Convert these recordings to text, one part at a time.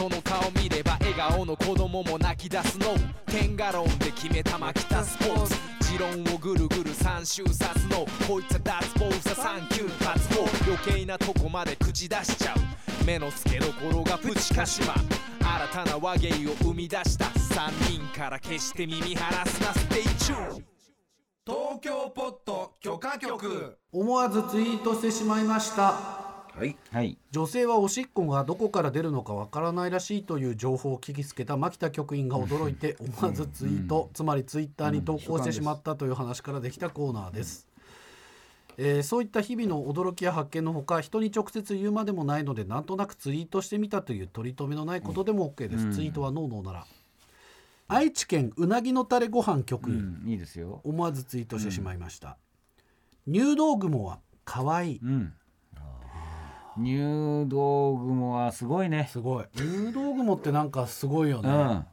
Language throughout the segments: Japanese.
その顔見れば笑顔の子供も泣き出すの。テンガロンで決めたマキタスポーツ持論をぐるぐる三周さすの。こいつは脱帽さサンキュータツオ余計なとこまで口出しちゃう。目の付けどころがプチ鹿島。新たな話芸を生み出した3人から決して耳離すな stay tune。東京ポット許可局。思わずツイートしてしまいました。はい。はい。女性はおしっこがどこから出るのかわからないらしいという情報を聞きつけた牧田局員が驚いて思わずツイート、つまりツイッターに投稿してしまったという話からできたコーナーです。えーそういった日々の驚きや発見のほか人に直接言うまでもないのでなんとなくツイートしてみたという取り留めのないことでも OK です、ツイートはノーノーなら。愛知県うなぎのたれご飯局。う員、ん。いいですよ。思わずツイートしてしまいました、入道雲は可愛い。うん入道雲はすごいね。すごい。入道雲ってなんかすごいよね、うん。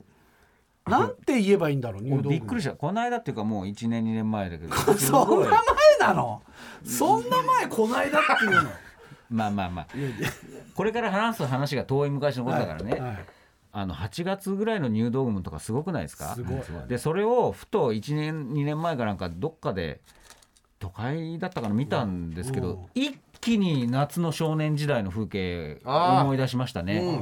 なんて言えばいいんだろう入道雲。びっくりした。この間っていうかもう1年2年前だけど。す そんな前なの？そんな前こないだっていうの。まあまあまあ。これから話す話が遠い昔のことだからね、はいあの8月ぐらいの入道雲とかすごくないですか？すごい。でそれをふと1年2年前かなんかどっかで都会だったかな見たんですけうんど一気に夏の少年時代の風景思い出しましたね。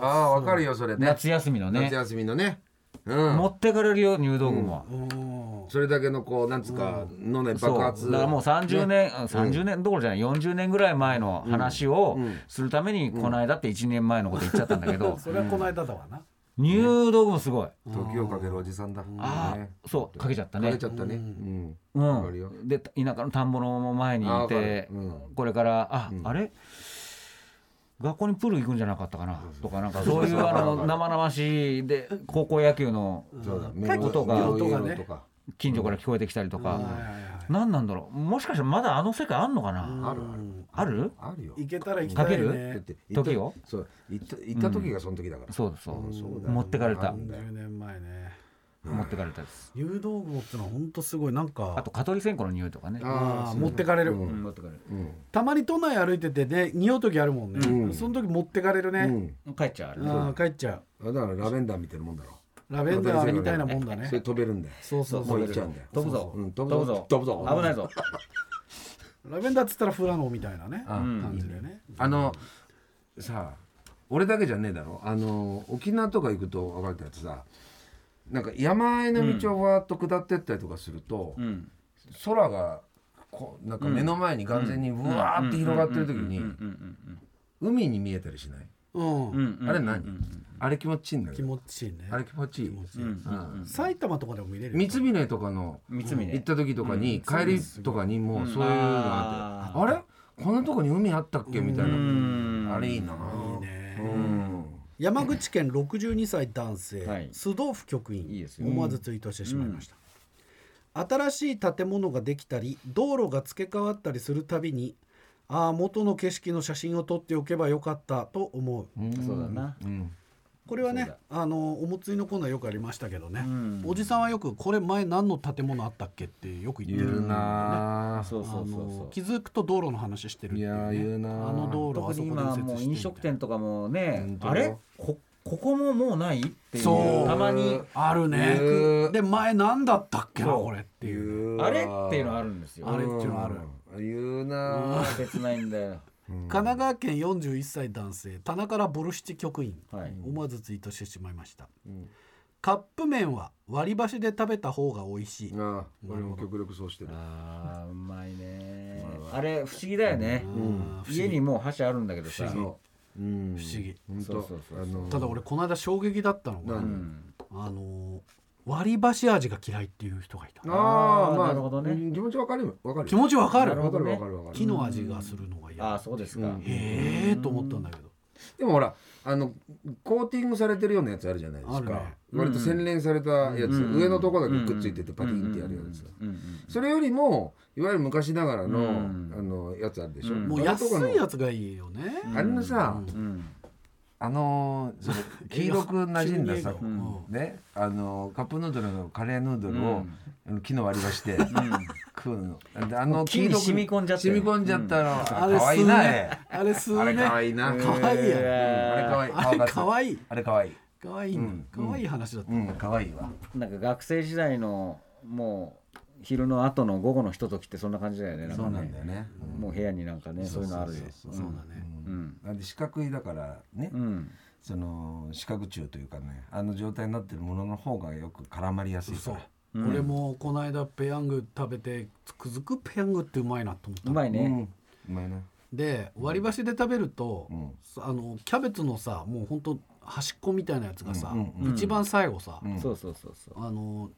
ああわかるよそれね。夏休みのね。夏休みのね。うん。持ってかれるよ入道雲は。うん。それだけのこうなんつうかのねそう。爆発だからもう30年、あ30年どころじゃない40年ぐらい前の話をするためにこの間って1年前のこと言っちゃったんだけど。それはこの間だわな、入道雲すごい。時をかけるおじさんだ。あね。あそうかけちゃったね。かけちゃったね。うん。で田舎の田んぼの前にいてこれからああれ？学校にプール行くんじゃなかったかな？とかなんかそういうあの生々しいで高校野球の音が近所から聞こえてきたりとか何なんだろう。もしかしたらまだあの世界あんのかな？ある。ある？あるよ。行けたら行きたいかける？だっね時を？そう。行った行った時がその時だから。そうだそう。うん。そうだよ持ってかれた。あるんだよ10年前ね。持ってかれたです。入道雲ってのは本当すごいなんか。あと蚊取り線香の匂いとかね。あーそう持ってかれる、うん。持ってかれる。うん。たまに都内歩いててね匂う時あるもんね、うん。その時持ってかれるね、うん。帰っちゃうあ帰っちゃう。あだからラベンダーみたいなもんだろラベンダーみたいなもんだね。それ飛べるんだよ。そうそうもそう。う行っちゃうんだよ。飛ぶぞ。うん飛飛ぶぞ。飛ぶぞ。危ないぞ。ラベンダーっつったらフラノみたいなね。あ感じでね。あのさあ俺だけじゃねえだろ。あの沖縄とか行くと分かるやつさなんか山あいの道をわーっと下ってったりとかすると、うん。空がこうなんか目の前に完全にうわーって広がってる時にうん。海に見えたりしない、うん、うんうんあれ何、あれ気持ちいいんだけ気ど持ちいいね。あれ気持ちいい。気持ちいい。うん。埼玉とかでも見れるよ。三峰とかの三峰。行った時とかに、帰りとかにもうそういうのがあって、あれ？こんなとこに海あったっけみたいな。あれいいな。いいね。うん。山口県62歳男性、はい。須藤府局員。いいですよ。思わずツイートしてしまいました、新しい建物ができたり道路が付け替わったりするたびにああ元の景色の写真を撮っておけばよかったと思う。そうだな。うん。これはねあのおもついのコーナーよくありましたけどね、ん。おじさんはよくこれ前何の建物あったっけってよく言ってる言うなそうそうそうあのそう気づくと道路の話してるっていう、ね、いや言うなあの道路あ特にそこで今もう飲食店とかもねあれ？こここももうないっていう。そう。たまに。あるね。で前何だったっけなこれっていう。あれっていうのあるんですよ。あれっていうのある。言うな切ないんだよ。神奈川県41歳男性棚からボルシチ局員、はい。思わずツイートしてしまいました、カップ麺は割り箸で食べた方が美味しい、ああ俺も極力そうしてる。あーうまいね。あれ不思議だよね。うん。家にもう箸あるんだけどさ不思議。本当。そうそうそうあのただ俺この間衝撃だったのが、うんあの割り箸味が嫌いっていう人がいた。ああまあなるほどね。うん気持ちわかるわかる気持ちわかる。わかるわかるわかる。木の味がするのがあ嫌。あそうですか。うん。へえと思ったんだけどでもほらあのコーティングされてるようなやつあるじゃないですか。ね。割と洗練されたやつ。うん上のとこだけくっついててパティンってやるやつ。うんうんそれよりもいわゆる昔ながらのうんあのやつあるでしょ。うん。もう安いやつがいいよね、あれのさうん。うんあのの 黄色く馴染んださね。あのカップヌードルのカレーヌードルをあの木の割り箸で食うのであの木に染み込んじゃって。染み込んじゃったの。あれ可愛いなあれあれすあれ可い愛いな。可愛いやあれ可愛い。あれ可愛い。あれ可愛い。可愛いの可愛い話だった、うん。可愛いわ。なんか学生時代のもう昼の後の午後のひとときってそんな感じだよね。そうねなんだよね。もう部屋になんかねそういうのあるよ。そうだね、うん。なんで四角いだからね。うん。その四角柱というかねあの状態になってるものの方がよく絡まりやすいかそうら、俺もこの間ペヤング食べてつくづくペヤングってうまいなと思った。うまいね。うん。うまいなで割り箸で食べると、ん。あのキャベツのさもうほんと端っこみたいなやつがさ、うんうん一番最後さ、そうそうそうそう。あの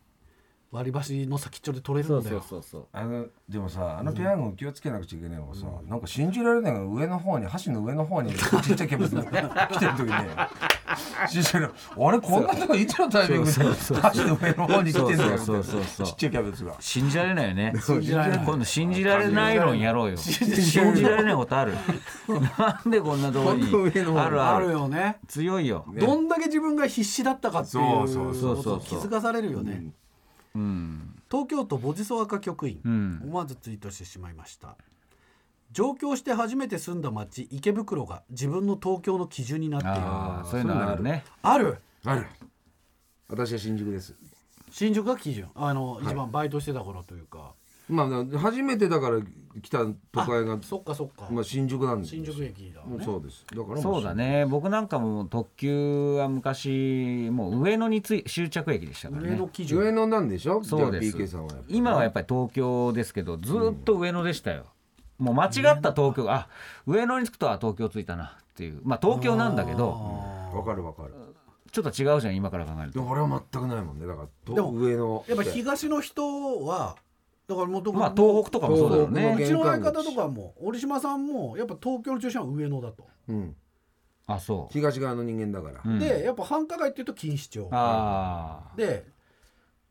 割り箸の先っちょで取れるそうそんだよ。うそうそうあのでもさあのペヤング気をつけなくちゃいけないのがさ、なんか信じられないが上の方に箸の上の方にちっちゃいキャベツが来てる時に信じられないあれこんなとこいつのタイミングで箸の上の方に来てんだよみたいな。そうそうそうそう。ちっちゃいキャベツが。信じられないよね。信じられない。今度信じられない論やろうよ。信じられない。ことある。なんでこんなとこにあるある。あるよね。強いよ。どんだけ自分が必死だったかっていうそうそうことをそうそう気づかされるよね。うん。東京都ボジソワカ局員、うん。思わずツイートしてしまいました上京して初めて住んだ町池袋が自分の東京の基準になっている。ああそういうのあるね。ある。ある。私は新宿です。新宿が基準。あの、一番バイトしてた頃というか。まあ初めてだから来た都会がそっかそっか、まあ新宿なんです。新宿駅だね。もうそうです。だからそうだね。僕なんかも特急は昔もう上野につい終着駅でしたからね。上の基準。上野なんでしょ？そうです。じゃあ PK さんはやっぱ今はやっぱり東京ですけどずっと上野でしたよ、もう間違った東京あ上野に着くとあ東京着いたなっていう。まあ東京なんだけどわかるわかる。ちょっと違うじゃん今から考えると。俺は全くないもんね。だからとでも上野やっぱ東の人はだからもうまあ東北とかもそうだよね。うちの相方とかも。折島さんもやっぱ東京の中心は上野だと、うん。あそう、東側の人間だから。うん。でやっぱ繁華街っていうと錦糸町。ああで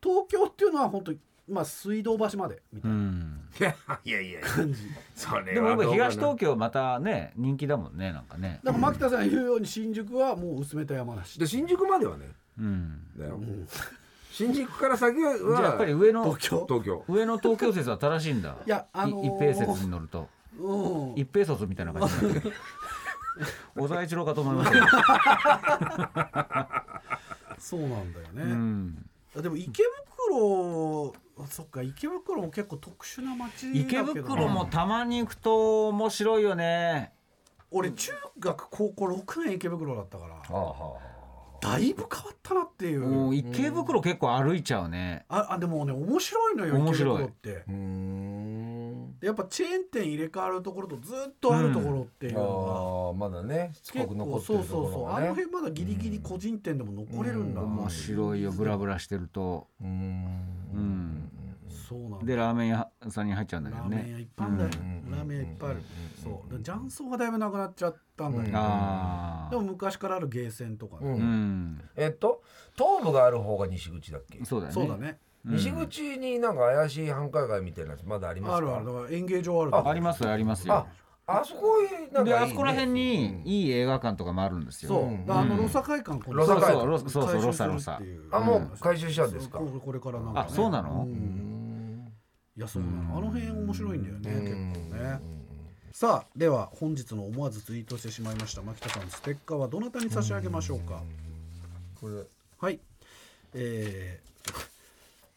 東京っていうのは本当にまあ水道橋までみたういなん。いやいやいや。感じ、それでもやっぱどうかな。東東京またね人気だもんねなんかね。だから牧田さんが言うように新宿はもう薄めた山梨。で新宿まではね。うん。だよ。新宿から先はじゃあやっぱり上の東京？東京。上の東京説は正しいんだ。いやあのーい一平説に乗ると。うん。一平卒みたいな感じ 小沢一郎かと思いました。よ、そうなんだよね、うん、あでも池袋あそっか。池袋も結構特殊な街だけ池ど袋もたまに行くと面白いよね。俺中学高校6年池袋だったから。はあはだいぶ変わったなっていう、池袋結構歩いちゃうね。ああでもね面白いのよ池面白い。袋って。やっぱチェーン店入れ替わるところとずっとあるところっていうのああまだねしつが、こく残ってそうそうそう。あの辺まだギリギリ個人店でも残れるんだ、う。ん。面白いよブラブラしてると。うーん。うんそうなんだでラーメン屋さんに入っちゃうんだけどラーメン屋いねっぱいあるんだよ、うん。ラーメン屋いっぱいある、そう。で雀荘がだいぶなくなっちゃったんだけど、ああでも昔からあるゲーセンとかね、うん。うん。えっと東部がある方が西口だっけ？そうだよね。そうだね。西口になんか怪しい繁華街みたいなやつまだありますか？あるある。だから演芸場あるとありますよありますよ。ああそこなんかいいね。であそこら辺にいい映画館とかもあるんですよ。そう、うん。あのロサ会館こロサ会館。そうそうロサロサあもう回収したんですか？そうこれからなんか、ね、あそうなの？んいやそうなの。あの辺面白いんだよねうん。結構ね。さあでは本日の思わずツイートしてしまいました。牧田さんステッカーはどなたに差し上げましょうか？これ。はい。えー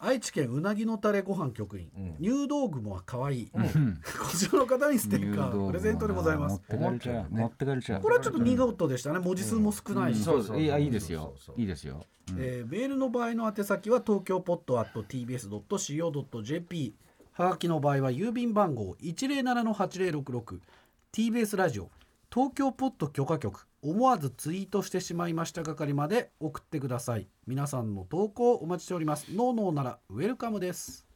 愛知県うなぎのタレご飯局員、うん。入道雲は可愛い、うん。こちらの方にステッカープレゼントでございます。持ってかれちゃう持ってかれちゃうこれはちょっと見事でしたね文字数も少ないし、そうそういやいいですよ。そうそういいですよ。うん。えーメールの場合の宛先は東京ポット .tbs.co.jp はがきの場合は郵便番号 107-8066TBS ラジオ東京ポッド許可局思わずツイートしてしまいました係まで送ってください。皆さんの投稿お待ちしております。ノーノーならウェルカムです。